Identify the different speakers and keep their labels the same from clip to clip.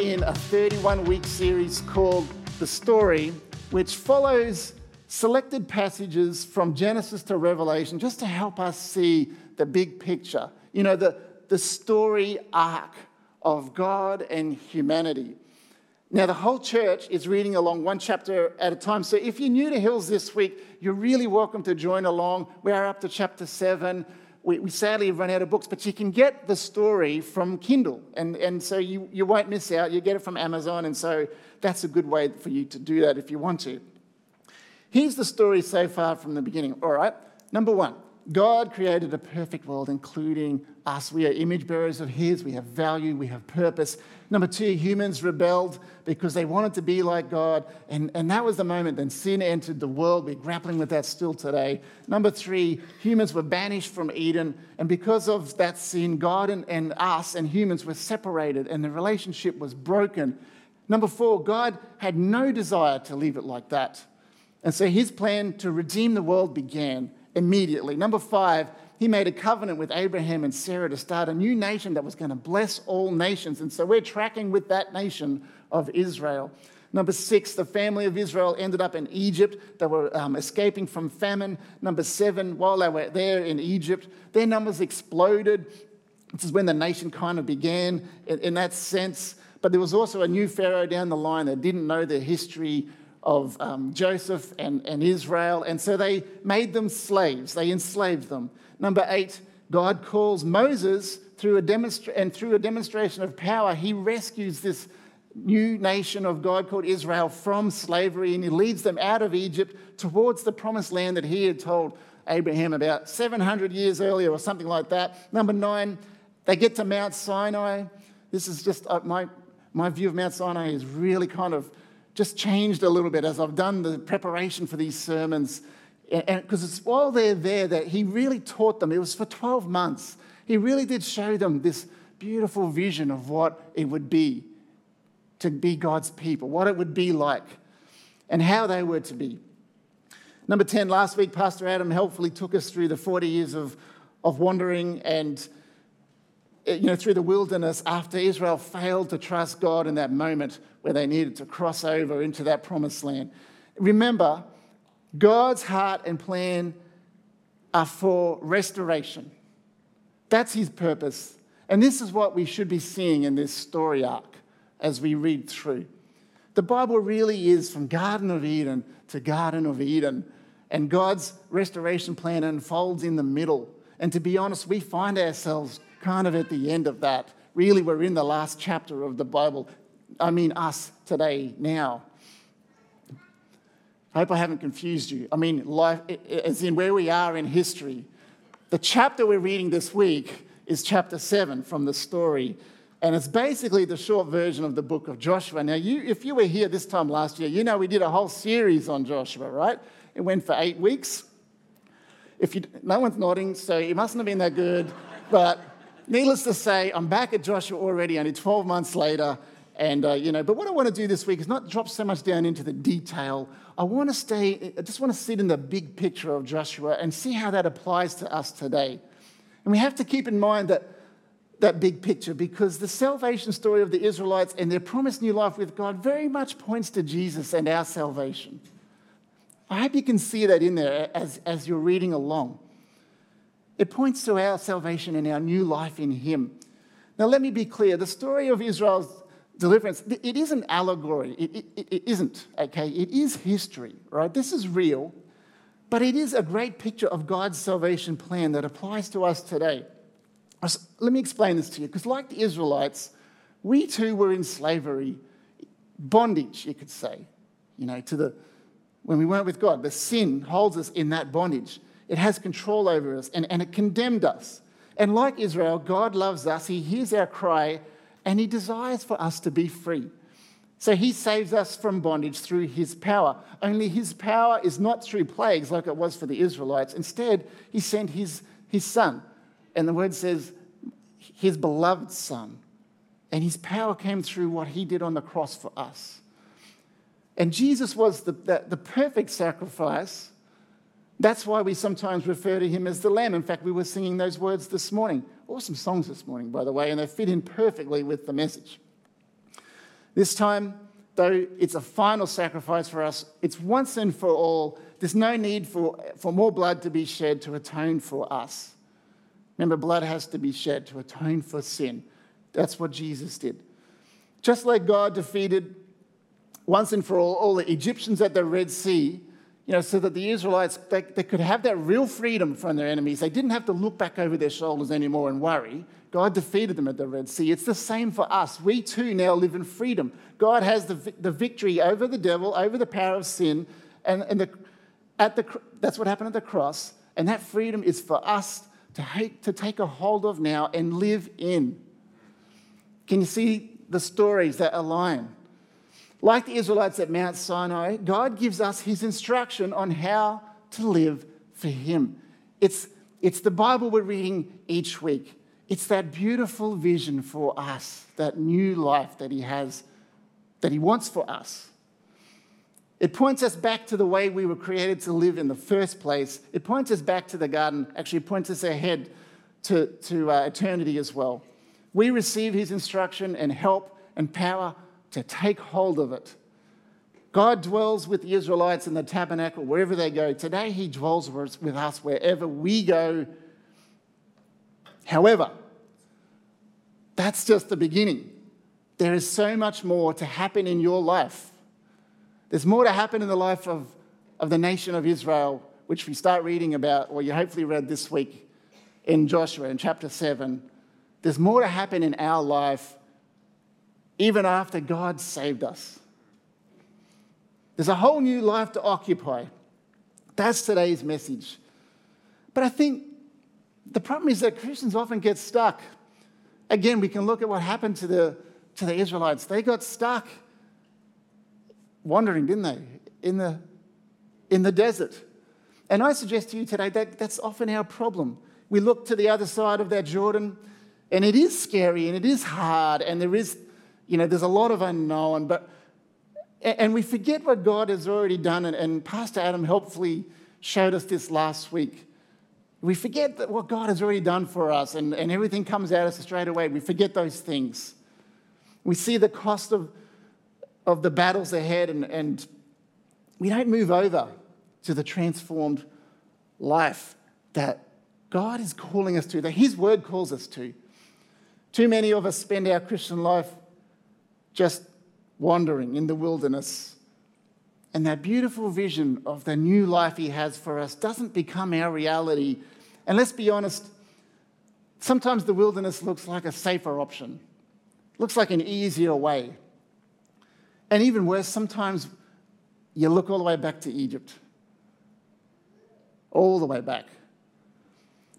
Speaker 1: in a 31 week series called The Story, which follows selected passages from Genesis to Revelation just to help us see the big picture. You know, the, the story arc of God and humanity. Now, the whole church is reading along one chapter at a time. So, if you're new to Hills this week, you're really welcome to join along. We are up to chapter seven. We, we sadly have run out of books, but you can get the story from Kindle. And, and so you, you won't miss out. You get it from Amazon. And so that's a good way for you to do that if you want to. Here's the story so far from the beginning. All right. Number one God created a perfect world, including us. We are image bearers of His. We have value, we have purpose. Number two, humans rebelled because they wanted to be like God. And, and that was the moment then sin entered the world. We're grappling with that still today. Number three, humans were banished from Eden. And because of that sin, God and, and us and humans were separated and the relationship was broken. Number four, God had no desire to leave it like that. And so his plan to redeem the world began immediately. Number five, he made a covenant with Abraham and Sarah to start a new nation that was going to bless all nations. And so we're tracking with that nation of Israel. Number six, the family of Israel ended up in Egypt. They were um, escaping from famine. Number seven, while they were there in Egypt, their numbers exploded. This is when the nation kind of began in, in that sense. But there was also a new Pharaoh down the line that didn't know the history of um, Joseph and, and Israel. And so they made them slaves, they enslaved them. Number eight, God calls Moses through a demonstra- and through a demonstration of power, he rescues this new nation of God called Israel from slavery and he leads them out of Egypt towards the promised land that he had told Abraham about 700 years earlier or something like that. Number nine, they get to Mount Sinai. This is just uh, my, my view of Mount Sinai is really kind of just changed a little bit as I've done the preparation for these sermons. Because it's while they're there that he really taught them. It was for 12 months. He really did show them this beautiful vision of what it would be to be God's people, what it would be like, and how they were to be. Number 10, last week, Pastor Adam helpfully took us through the 40 years of, of wandering and Eh, you know, through the wilderness after Israel failed to trust God in that moment where they needed to cross over into that promised land. Remember, God's heart and plan are for restoration. That's his purpose. And this is what we should be seeing in this story arc as we read through. The Bible really is from Garden of Eden to Garden of Eden, and God's restoration plan unfolds in the middle. And to be honest, we find ourselves kind of at the end of that. Really, we're in the last chapter of the Bible. I mean, us today, now. I hope I haven't confused you. I mean, life, as in where we are in history. The chapter we're reading this week is chapter 7 from the story. And it's basically the short version of the book of Joshua. Now, you, if you were here this time last year, you know we did a whole series on Joshua, right? It went for eight weeks. If you, no one's nodding, so it mustn't have been that good. But needless to say, I'm back at Joshua already, only 12 months later. And, uh, you know, but what I want to do this week is not drop so much down into the detail. I want to stay, I just want to sit in the big picture of Joshua and see how that applies to us today. And we have to keep in mind that that big picture because the salvation story of the Israelites and their promised new life with God very much points to Jesus and our salvation. I hope you can see that in there as, as you're reading along. It points to our salvation and our new life in Him. Now, let me be clear the story of Israel's deliverance, it is an allegory. It, it, it isn't, okay? It is history, right? This is real, but it is a great picture of God's salvation plan that applies to us today. Let me explain this to you, because like the Israelites, we too were in slavery, bondage, you could say, you know, to the, when we weren't with God. The sin holds us in that bondage. It has control over us and, and it condemned us. And like Israel, God loves us. He hears our cry and He desires for us to be free. So He saves us from bondage through His power. Only His power is not through plagues like it was for the Israelites. Instead, He sent His, his Son. And the word says, His beloved Son. And His power came through what He did on the cross for us. And Jesus was the, the, the perfect sacrifice That's why we sometimes refer to him as the Lamb. In fact, we were singing those words this morning. Awesome songs this morning, by the way, and they fit in perfectly with the message. This time, though it's a final sacrifice for us, it's once and for all. There's no need for, for more blood to be shed to atone for us. Remember, blood has to be shed to atone for sin. That's what Jesus did. Just like God defeated once and for all all the Egyptians at the Red Sea, you know, so that the Israelites they, they could have that real freedom from their enemies. They didn't have to look back over their shoulders anymore and worry. God defeated them at the Red Sea. It's the same for us. We too now live in freedom. God has the, the victory over the devil, over the power of sin, and, and the, at the, that's what happened at the cross. And that freedom is for us to, hate, to take a hold of now and live in. Can you see the stories that align? Like the Israelites at Mount Sinai, God gives us his instruction on how to live for him. It's, it's the Bible we're reading each week. It's that beautiful vision for us, that new life that he has, that he wants for us. It points us back to the way we were created to live in the first place. It points us back to the garden. Actually, points us ahead to, to uh, eternity as well. We receive his instruction and help and power to take hold of it. God dwells with the Israelites in the tabernacle wherever they go. Today, he dwells with us wherever we go. However, that's just the beginning. There is so much more to happen in your life there's more to happen in the life of, of the nation of Israel, which we start reading about, or you hopefully read this week in Joshua in chapter 7. There's more to happen in our life even after God saved us. There's a whole new life to occupy. That's today's message. But I think the problem is that Christians often get stuck. Again, we can look at what happened to the, to the Israelites. They got stuck wandering, didn't they, in the, in the desert. And I suggest to you today that that's often our problem. We look to the other side of that Jordan, and it is scary and it is hard, and there is, you know, there's a lot of unknown, but and we forget what God has already done, and, and Pastor Adam helpfully showed us this last week. We forget that what God has already done for us, and, and everything comes at us straight away. We forget those things. We see the cost of of the battles ahead, and, and we don't move over to the transformed life that God is calling us to, that His Word calls us to. Too many of us spend our Christian life just wandering in the wilderness. And that beautiful vision of the new life He has for us doesn't become our reality. And let's be honest, sometimes the wilderness looks like a safer option, looks like an easier way. And even worse, sometimes you look all the way back to Egypt. All the way back.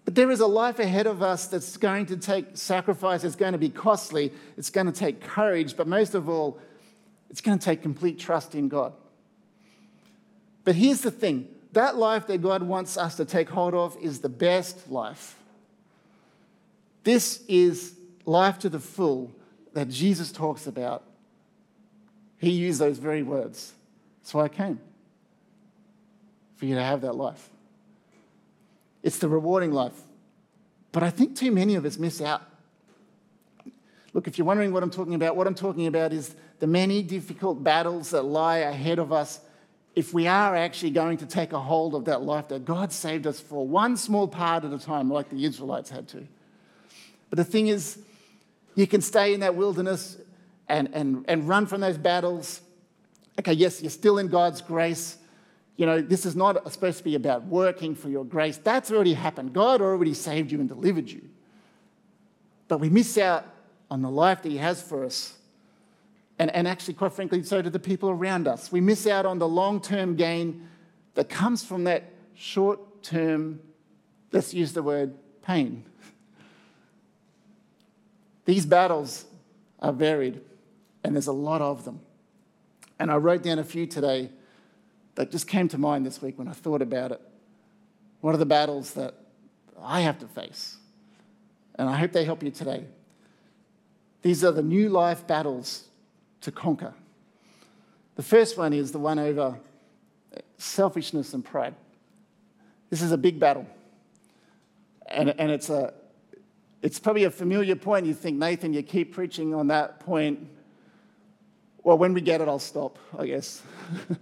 Speaker 1: But there is a life ahead of us that's going to take sacrifice, it's going to be costly, it's going to take courage, but most of all, it's going to take complete trust in God. But here's the thing that life that God wants us to take hold of is the best life. This is life to the full that Jesus talks about he used those very words. That's why I came, for you to have that life. It's the rewarding life. But I think too many of us miss out. Look, if you're wondering what I'm talking about, what I'm talking about is the many difficult battles that lie ahead of us if we are actually going to take a hold of that life that God saved us for, one small part at a time, like the Israelites had to. But the thing is, you can stay in that wilderness and, and, and run from those battles. Okay, yes, you're still in God's grace. You know, this is not supposed to be about working for your grace. That's already happened. God already saved you and delivered you. But we miss out on the life that He has for us. And, and actually, quite frankly, so do the people around us. We miss out on the long term gain that comes from that short term, let's use the word pain. These battles are varied and there's a lot of them. And I wrote down a few today that just came to mind this week when I thought about it. What are the battles that I have to face? And I hope they help you today. These are the new life battles to conquer. The first one is the one over selfishness and pride. This is a big battle. And, and it's, a, it's probably a familiar point. You think, Nathan, you keep preaching on that point. Well, when we get it, I'll stop, I guess.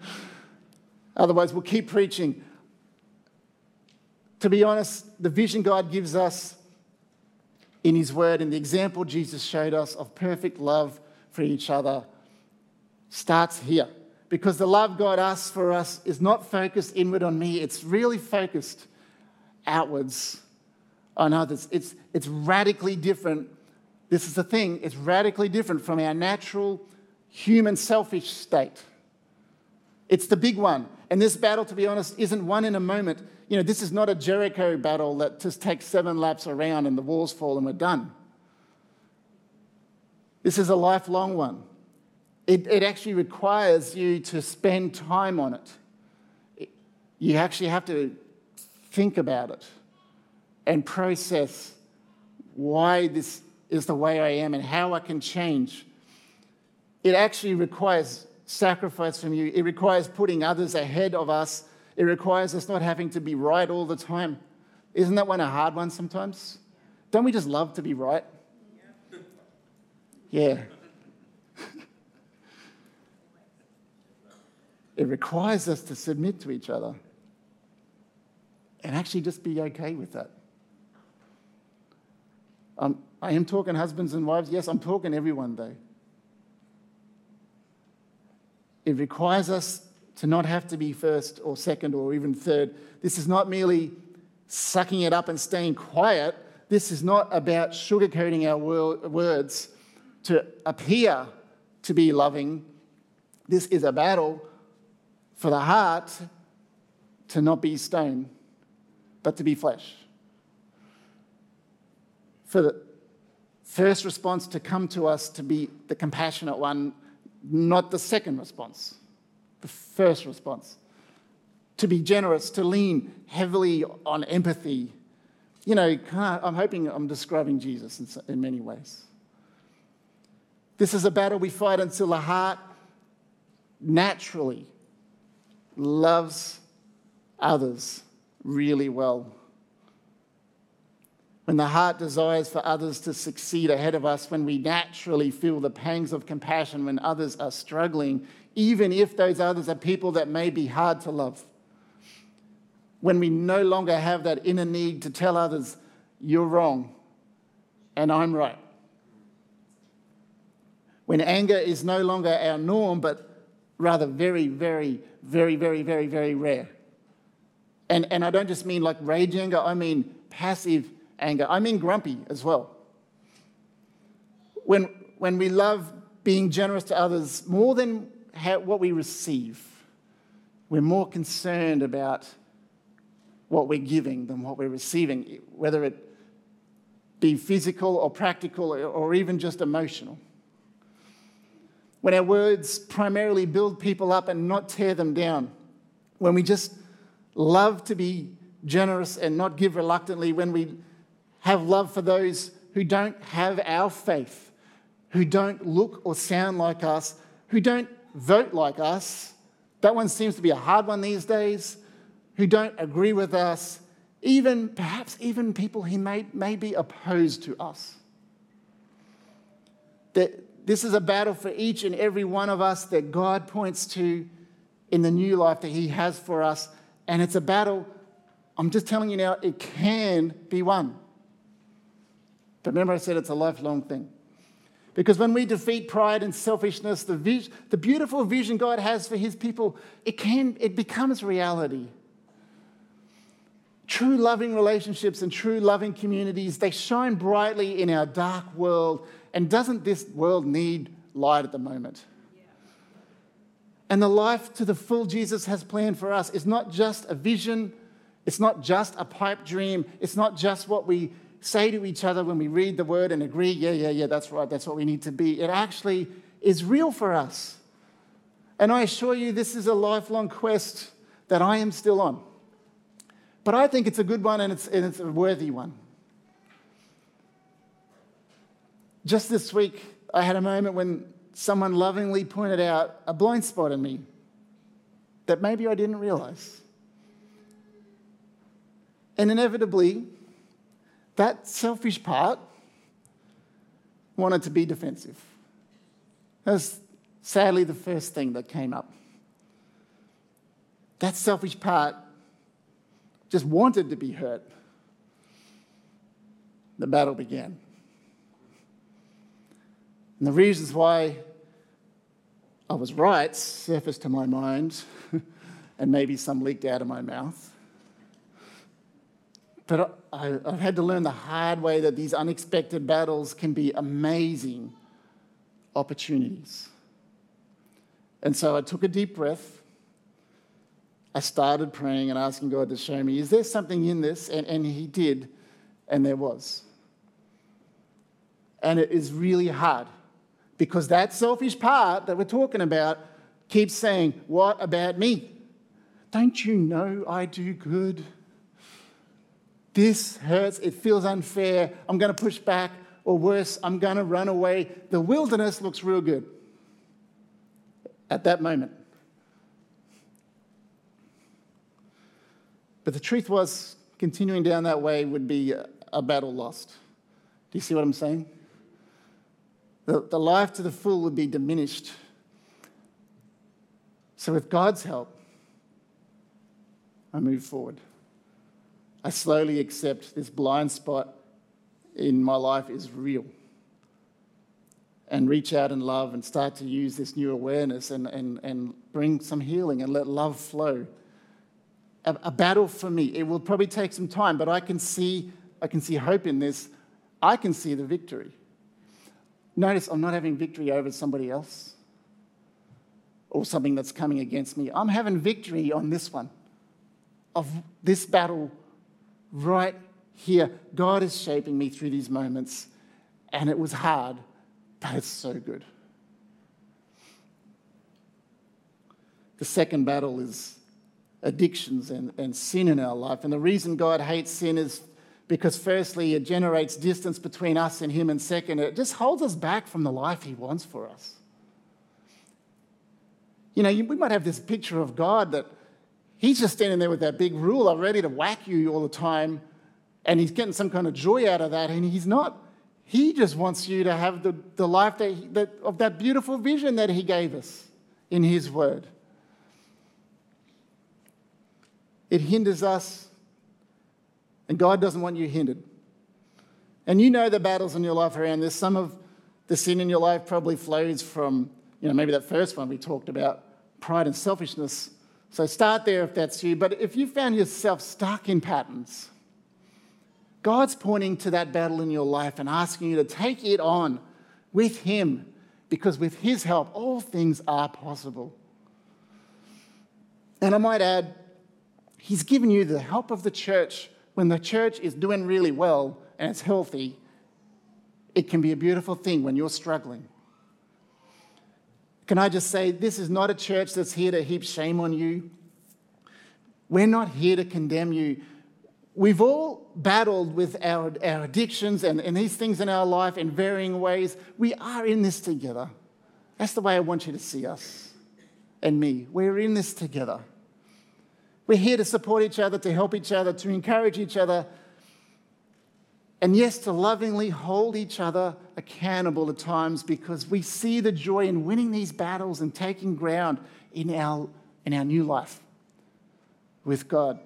Speaker 1: Otherwise, we'll keep preaching. To be honest, the vision God gives us in His Word and the example Jesus showed us of perfect love for each other starts here. Because the love God asks for us is not focused inward on me, it's really focused outwards on others. It's, it's radically different. This is the thing, it's radically different from our natural human selfish state. It's the big one. And this battle, to be honest, isn't won in a moment. You know, this is not a Jericho battle that just takes seven laps around and the walls fall and we're done. This is a lifelong one. It, it actually requires you to spend time on it. it. You actually have to think about it and process why this is the way I am and how I can change. It actually requires sacrifice from you. It requires putting others ahead of us. It requires us not having to be right all the time. Isn't that one a hard one sometimes? Don't we just love to be right? Yeah. it requires us to submit to each other and actually just be okay with that. Um, I am talking husbands and wives. Yes, I'm talking everyone, though. It requires us to not have to be first or second or even third. This is not merely sucking it up and staying quiet. This is not about sugarcoating our words to appear to be loving. This is a battle for the heart to not be stone, but to be flesh. For the first response to come to us to be the compassionate one not the second response, the first response. To be generous, to lean heavily on empathy. You know, I'm hoping I'm describing Jesus in many ways. This is a battle we fight until the heart naturally loves others really well when the heart desires for others to succeed ahead of us, when we naturally feel the pangs of compassion when others are struggling, even if those others are people that may be hard to love. When we no longer have that inner need to tell others, you're wrong and I'm right. When anger is no longer our norm, but rather very, very, very, very, very, very rare. And, and I don't just mean like rage anger, I mean passive anger. I mean grumpy as well. When, when we love being generous to others more than how, what we receive, we're more concerned about what we're giving than what we're receiving, whether it be physical or practical or even just emotional. When our words primarily build people up and not tear them down, when we just love to be generous and not give reluctantly, when we have love for those who don't have our faith, who don't look or sound like us, who don't vote like us. That one seems to be a hard one these days, who don't agree with us, even perhaps even people who may, may be opposed to us. That this is a battle for each and every one of us that God points to in the new life that He has for us. And it's a battle, I'm just telling you now, it can be won. But remember, I said it's a lifelong thing. Because when we defeat pride and selfishness, the, vis- the beautiful vision God has for his people, it, can, it becomes reality. True loving relationships and true loving communities, they shine brightly in our dark world. And doesn't this world need light at the moment? And the life to the full Jesus has planned for us is not just a vision, it's not just a pipe dream, it's not just what we say to each other when we read the word and agree, yeah, yeah, yeah, that's right, that's what we need to be. It actually is real for us. And I assure you, this is a lifelong quest that I am still on. But I think it's a good one and it's, and it's a worthy one. Just this week, I had a moment when someone lovingly pointed out a blind spot in me that maybe I didn't realize. And inevitably, that selfish part wanted to be defensive. That's sadly the first thing that came up. That selfish part just wanted to be hurt. The battle began. And the reasons why I was right surfaced to my mind, and maybe some leaked out of my mouth. But I, have had to learn the hard way that these unexpected battles can be amazing opportunities. And so I took a deep breath. I started praying and asking God to show me, is there something in this? And, and He did, and there was. And it is really hard because that selfish part that we're talking about keeps saying, What about me? Don't you know I do good? This hurts. It feels unfair. I'm going to push back, or worse, I'm going to run away. The wilderness looks real good at that moment. But the truth was, continuing down that way would be a battle lost. Do you see what I'm saying? the, the life to the full would be diminished. So, with God's help, I move forward. I slowly accept this blind spot in my life is real and reach out and love and start to use this new awareness and, and, and bring some healing and let love flow. A, a battle for me. It will probably take some time, but I can see I can see hope in this. I can see the victory. Notice I'm not having victory over somebody else or something that's coming against me. I'm having victory on this one, of this battle right here. God is shaping me through these moments, and it was hard, but it's so good. The second battle is addictions and, and sin in our life. And the reason God hates sin is because firstly, it generates distance between us and Him, and second, it just holds us back from the life He wants for us. You know, we might have this picture of God that He's just standing there with that big ruler ready to whack you all the time, and He's getting some kind of joy out of that, and He's not. He just wants you to have the, the life that, he, that, of that beautiful vision that He gave us in His Word. It hinders us and God doesn't want you hindered. And you know the battles in your life around this. Some of the sin in your life probably flows from, you know, maybe that first one we talked about, pride and selfishness. So start there if that's you. But if you found yourself stuck in patterns, God's pointing to that battle in your life and asking you to take it on with Him because with His help, all things are possible. And I might add, He's given you the help of the church when the church is doing really well and it's healthy, it can be a beautiful thing when you're struggling. Can I just say, this is not a church that's here to heap shame on you. We're not here to condemn you. We've all battled with our, our addictions and, and these things in our life in varying ways. We are in this together. That's the way I want you to see us and me. We're in this together. We're here to support each other, to help each other, to encourage each other, and yes, to lovingly hold each other accountable at times because we see the joy in winning these battles and taking ground in our, in our new life with God.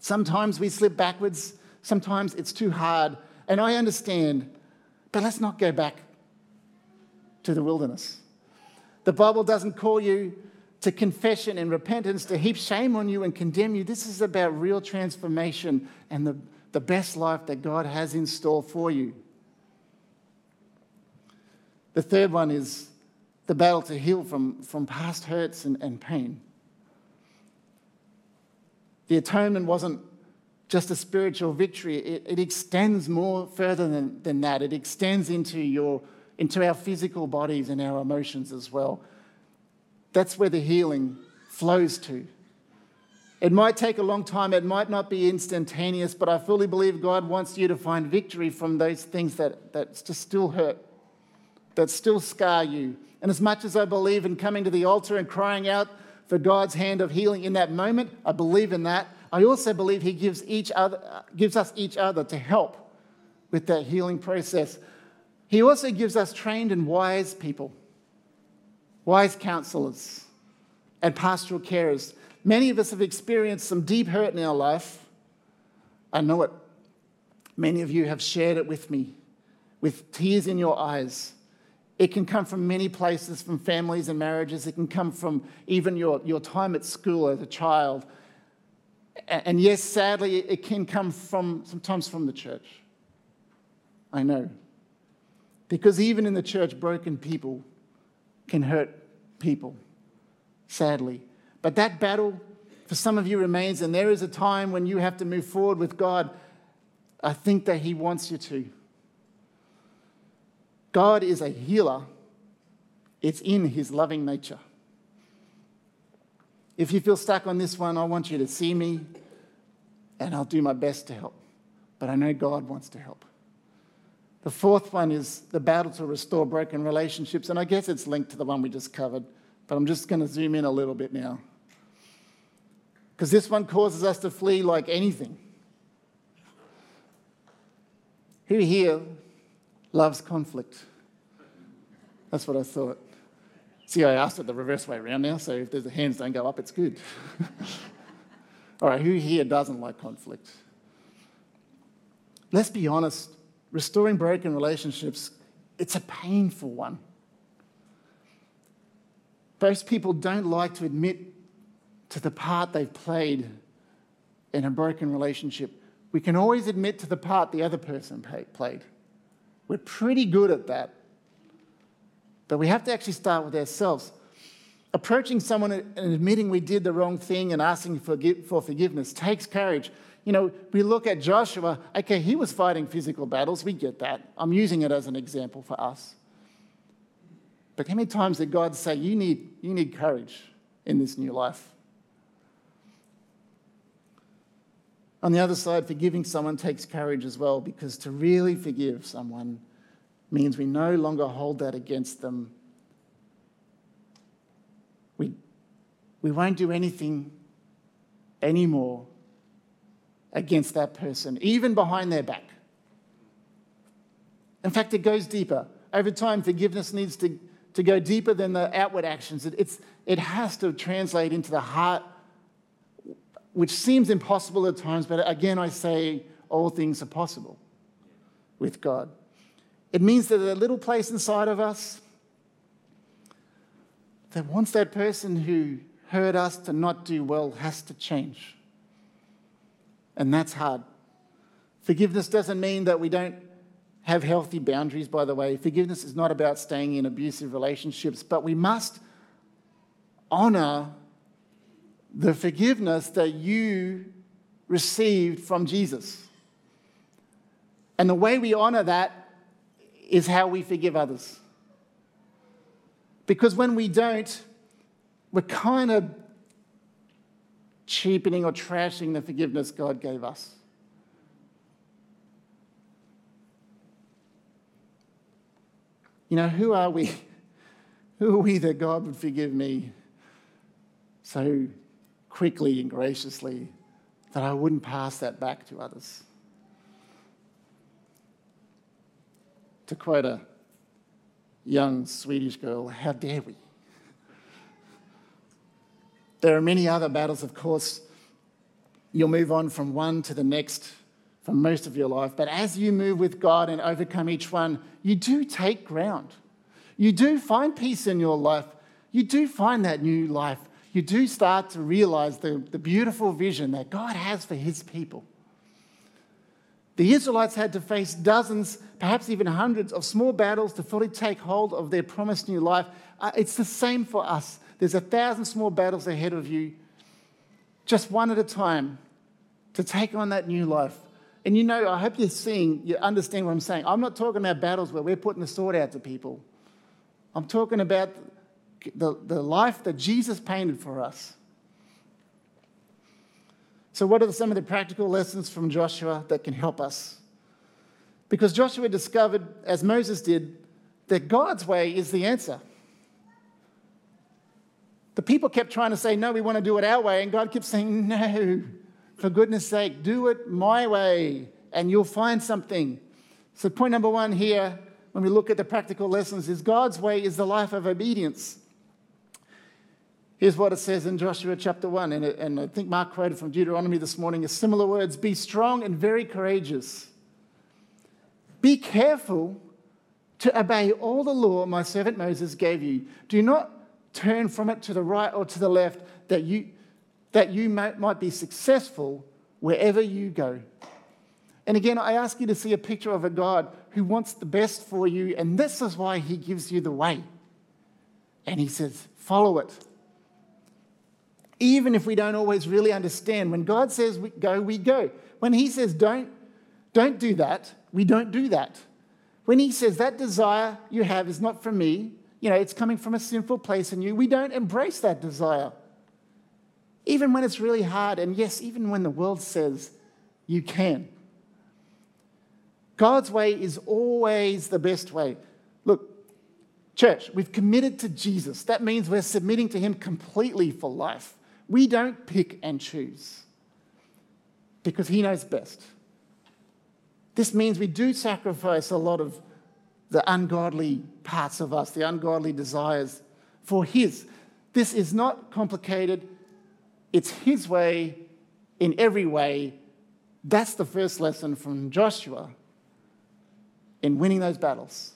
Speaker 1: Sometimes we slip backwards, sometimes it's too hard, and I understand, but let's not go back to the wilderness. The Bible doesn't call you to confession and repentance to heap shame on you and condemn you. This is about real transformation and the, the best life that God has in store for you. The third one is the battle to heal from, from past hurts and, and pain. The atonement wasn't just a spiritual victory, it, it extends more further than, than that. It extends into, your, into our physical bodies and our emotions as well. That's where the healing flows to. It might take a long time, it might not be instantaneous, but I fully believe God wants you to find victory from those things that, that just still hurt, that still scar you. And as much as I believe in coming to the altar and crying out for God's hand of healing in that moment, I believe in that. I also believe He gives, each other, gives us each other to help with that healing process. He also gives us trained and wise people, wise counselors, and pastoral carers. Many of us have experienced some deep hurt in our life. I know it. Many of you have shared it with me with tears in your eyes. It can come from many places, from families and marriages. It can come from even your, your time at school as a child. And yes, sadly, it can come from sometimes from the church. I know. Because even in the church, broken people can hurt people, sadly. But that battle for some of you remains, and there is a time when you have to move forward with God. I think that He wants you to. God is a healer, it's in His loving nature. If you feel stuck on this one, I want you to see me and I'll do my best to help. But I know God wants to help. The fourth one is the battle to restore broken relationships. And I guess it's linked to the one we just covered, but I'm just going to zoom in a little bit now. Because this one causes us to flee like anything. Who here loves conflict? That's what I thought. See, I asked it the reverse way around now, so if the hands don't go up, it's good. All right, who here doesn't like conflict? Let's be honest, restoring broken relationships, it's a painful one. Most people don't like to admit to the part they've played in a broken relationship. We can always admit to the part the other person played. We're pretty good at that. But we have to actually start with ourselves. Approaching someone and admitting we did the wrong thing and asking for forgiveness takes courage. You know, we look at Joshua, okay, he was fighting physical battles, we get that. I'm using it as an example for us. But how many times did God say, you need, you need courage in this new life? On the other side, forgiving someone takes courage as well because to really forgive someone means we no longer hold that against them. We, we won't do anything anymore against that person, even behind their back. In fact, it goes deeper. Over time, forgiveness needs to, to go deeper than the outward actions. It, it's, it has to translate into the heart, which seems impossible at times, but again, I say all things are possible with God. It means that a little place inside of us that wants that person who hurt us to not do well has to change. And that's hard. Forgiveness doesn't mean that we don't have healthy boundaries, by the way. Forgiveness is not about staying in abusive relationships, but we must honor the forgiveness that you received from Jesus. And the way we honor that is how we forgive others. Because when we don't, we're kind of cheapening or trashing the forgiveness God gave us. You know, who are we? Who are we that God would forgive me so quickly and graciously that I wouldn't pass that back to others? To quote a young Swedish girl, how dare we? There are many other battles, of course. You'll move on from one to the next for most of your life. But as you move with God and overcome each one, you do take ground. You do find peace in your life. You do find that new life. You do start to realize the, the beautiful vision that God has for his people. The Israelites had to face dozens, perhaps even hundreds, of small battles to fully take hold of their promised new life. Uh, it's the same for us. There's a thousand small battles ahead of you, just one at a time, to take on that new life. And you know, I hope you're seeing, you understand what I'm saying. I'm not talking about battles where we're putting the sword out to people. I'm talking about the, the life that Jesus painted for us. So, what are some of the practical lessons from Joshua that can help us? Because Joshua discovered, as Moses did, that God's way is the answer. The people kept trying to say, No, we want to do it our way. And God kept saying, No, For goodness sake, do it my way and you'll find something. So, point number one here, when we look at the practical lessons, is God's way is the life of obedience. Here's what it says in Joshua chapter 1, and, and I think Mark quoted from Deuteronomy this morning, is similar words Be strong and very courageous. Be careful to obey all the law my servant Moses gave you. Do not turn from it to the right or to the left, that you, that you might, might be successful wherever you go. And again, I ask you to see a picture of a God who wants the best for you, and this is why he gives you the way. And he says, follow it. Even if we don't always really understand, when God says we go, we go. When he says don't, don't do that, we don't do that. When he says that desire you have is not from me, you know, it's coming from a sinful place in you, we don't embrace that desire. Even when it's really hard, and yes, even when the world says you can. God's way is always the best way. Look, church, we've committed to Jesus. That means we're submitting to Him completely for life. We don't pick and choose because He knows best. This means we do sacrifice a lot of the ungodly parts of us, the ungodly desires for His. This is not complicated, it's His way in every way. That's the first lesson from Joshua in winning those battles.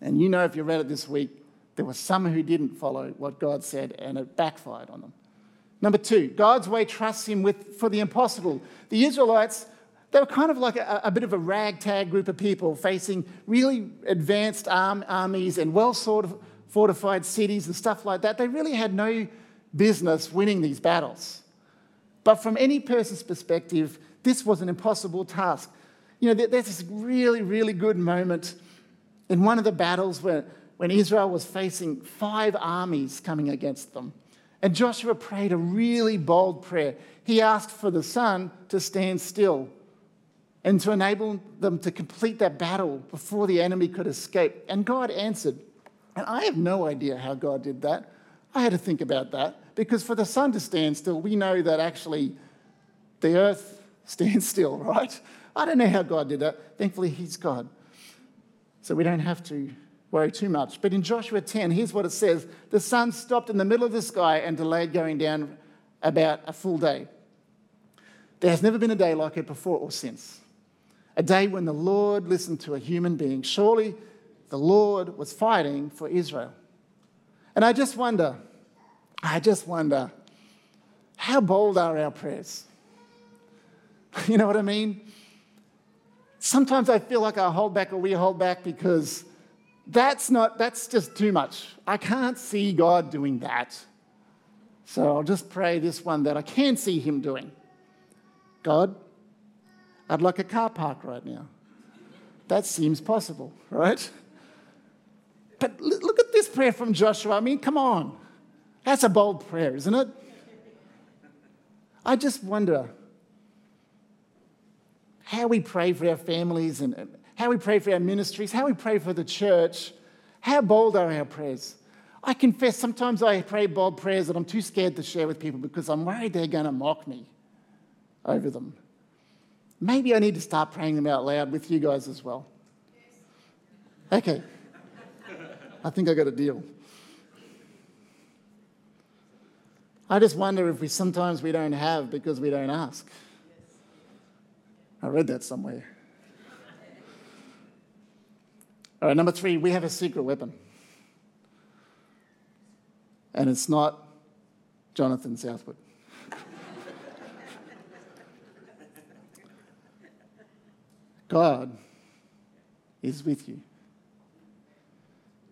Speaker 1: And you know, if you read it this week, there were some who didn't follow what God said and it backfired on them. Number two, God's way trusts him with, for the impossible. The Israelites, they were kind of like a, a bit of a ragtag group of people facing really advanced arm, armies and well fortified cities and stuff like that. They really had no business winning these battles. But from any person's perspective, this was an impossible task. You know, there's this really, really good moment in one of the battles where, when Israel was facing five armies coming against them. And Joshua prayed a really bold prayer. He asked for the sun to stand still and to enable them to complete that battle before the enemy could escape. And God answered. And I have no idea how God did that. I had to think about that because for the sun to stand still, we know that actually the earth stands still, right? I don't know how God did that. Thankfully, He's God. So we don't have to worry too much. But in Joshua 10, here's what it says The sun stopped in the middle of the sky and delayed going down about a full day. There has never been a day like it before or since. A day when the Lord listened to a human being. Surely the Lord was fighting for Israel. And I just wonder, I just wonder, how bold are our prayers? You know what I mean? sometimes I feel like I hold back or we hold back because that's not, that's just too much. I can't see God doing that. So I'll just pray this one that I can see Him doing. God, I'd like a car park right now. That seems possible, right? But look at this prayer from Joshua. I mean, come on. That's a bold prayer, isn't it? I just wonder how we pray for our families and how we pray for our ministries, how we pray for the church. How bold are our prayers? I confess sometimes I pray bold prayers that I'm too scared to share with people because I'm worried they're going to mock me over them. Maybe I need to start praying them out loud with you guys as well. Okay. I think I got a deal. I just wonder if we sometimes we don't have because we don't ask. I read that somewhere. All right, number three, we have a secret weapon. And it's not Jonathan Southwood. God is with you.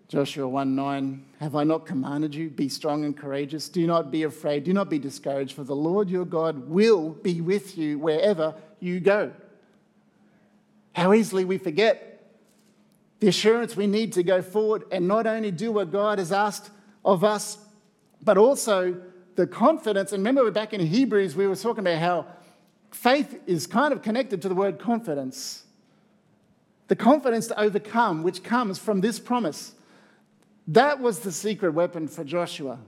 Speaker 1: Joshua 1 9, have I not commanded you? Be strong and courageous. Do not be afraid. Do not be discouraged, for the Lord your God will be with you wherever you go. How easily we forget the assurance we need to go forward and not only do what God has asked of us, but also the confidence. And remember, we're back in Hebrews, we were talking about how faith is kind of connected to the word confidence. The confidence to overcome, which comes from this promise. That was the secret weapon for Joshua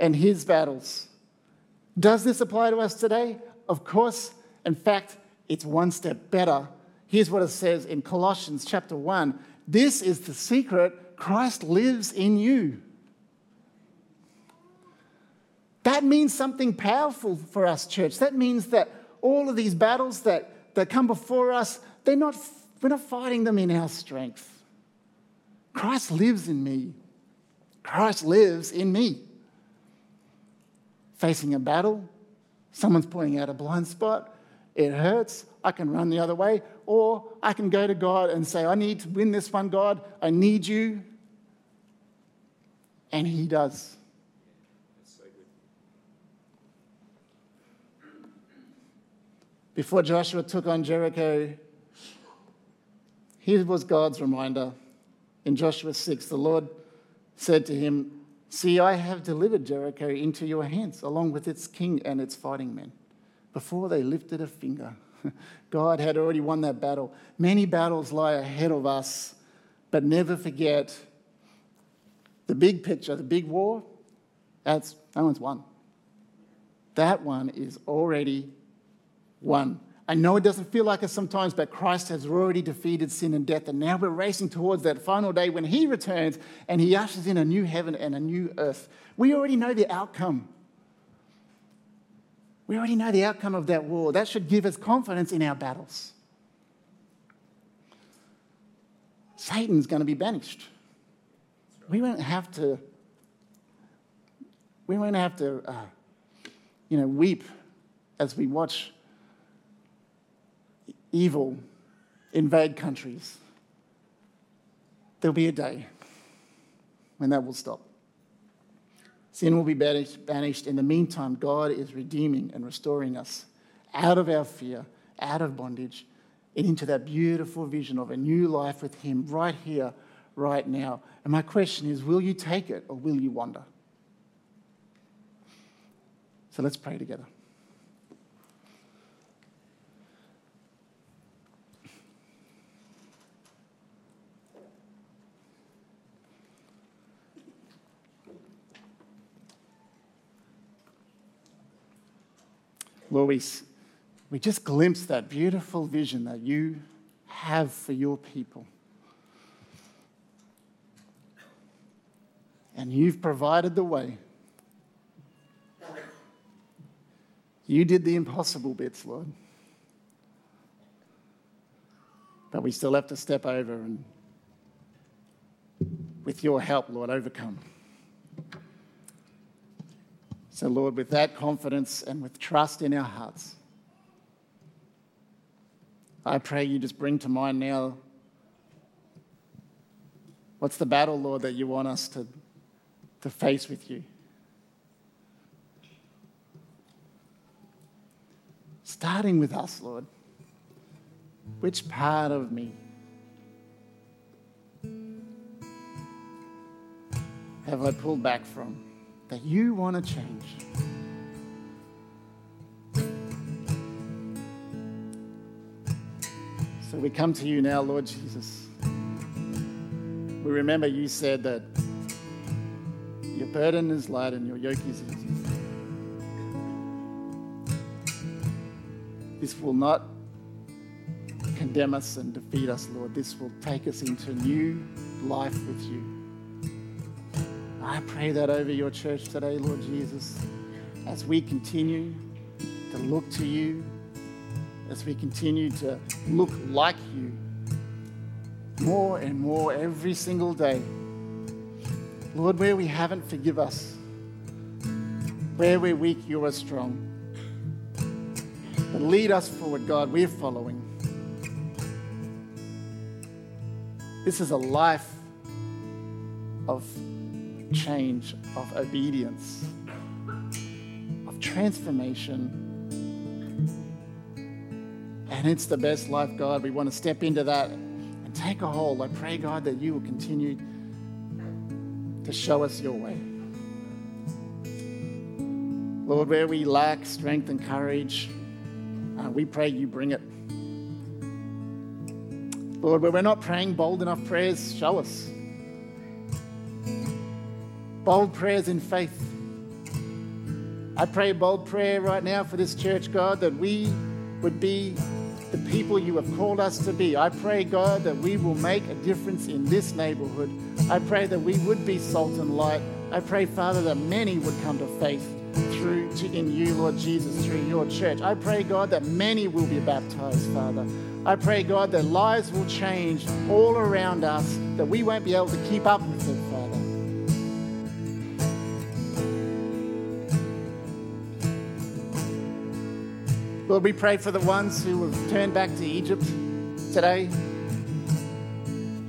Speaker 1: and his battles. Does this apply to us today? Of course. In fact, it's one step better. Here's what it says in Colossians chapter 1 This is the secret Christ lives in you. That means something powerful for us, church. That means that all of these battles that, that come before us, they're not, we're not fighting them in our strength. Christ lives in me. Christ lives in me. Facing a battle, someone's pointing out a blind spot, it hurts, I can run the other way, or I can go to God and say, I need to win this one, God, I need you. And He does. Before Joshua took on Jericho, here was God's reminder. In Joshua 6, the Lord said to him, See, I have delivered Jericho into your hands, along with its king and its fighting men. Before they lifted a finger, God had already won that battle. Many battles lie ahead of us, but never forget the big picture, the big war, that's, that one's won. That one is already won. I know it doesn't feel like it sometimes, but Christ has already defeated sin and death. And now we're racing towards that final day when He returns and He ushers in a new heaven and a new earth. We already know the outcome. We already know the outcome of that war. That should give us confidence in our battles. Satan's going to be banished. We won't have to. We won't have to, uh, you know, weep as we watch evil invade countries. There'll be a day when that will stop. Sin will be banished. In the meantime, God is redeeming and restoring us out of our fear, out of bondage, and into that beautiful vision of a new life with Him right here, right now. And my question is will you take it or will you wander? So let's pray together. Lord, we, we just glimpse that beautiful vision that you have for your people. And you've provided the way. You did the impossible bits, Lord. But we still have to step over and, with your help, Lord, overcome. So, Lord, with that confidence and with trust in our hearts, I pray you just bring to mind now what's the battle, Lord, that you want us to, to face with you. Starting with us, Lord. Which part of me have I pulled back from? That you want to change. So we come to you now, Lord Jesus. We remember you said that your burden is light and your yoke is easy. This will not condemn us and defeat us, Lord. This will take us into new life with you. I pray that over your church today, Lord Jesus, as we continue to look to you, as we continue to look like you more and more every single day. Lord, where we haven't, forgive us. Where we're weak, you are strong. But lead us forward, God. We're following. This is a life of change, of obedience, of transformation. And it's the best life, God. We want to step into that and take a hold. I pray, God, that you will continue to show us your way. Lord, where we lack strength and courage, uh, we pray you bring it. Lord, where we're not praying bold enough prayers, show us bold prayers in faith. I pray a bold prayer right now for this church, God, that we would be the people you have called us to be. I pray, God, that we will make a difference in this neighborhood. I pray that we would be salt and light. I pray, Father, that many would come to faith through to, in you, Lord Jesus, through your church. I pray, God, that many will be baptized, Father. I pray, God, that lives will change all around us, that we won't be able to keep up with it, Lord, we pray for the ones who have turned back to Egypt today.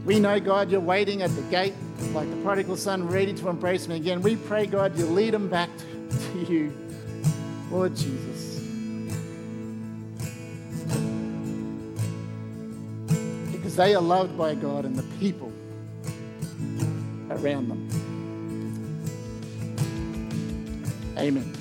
Speaker 1: We know, God, you're waiting at the gate like the prodigal son, ready to embrace me again. We pray, God, you lead them back to you, Lord Jesus. Because they are loved by God and the people around them. Amen.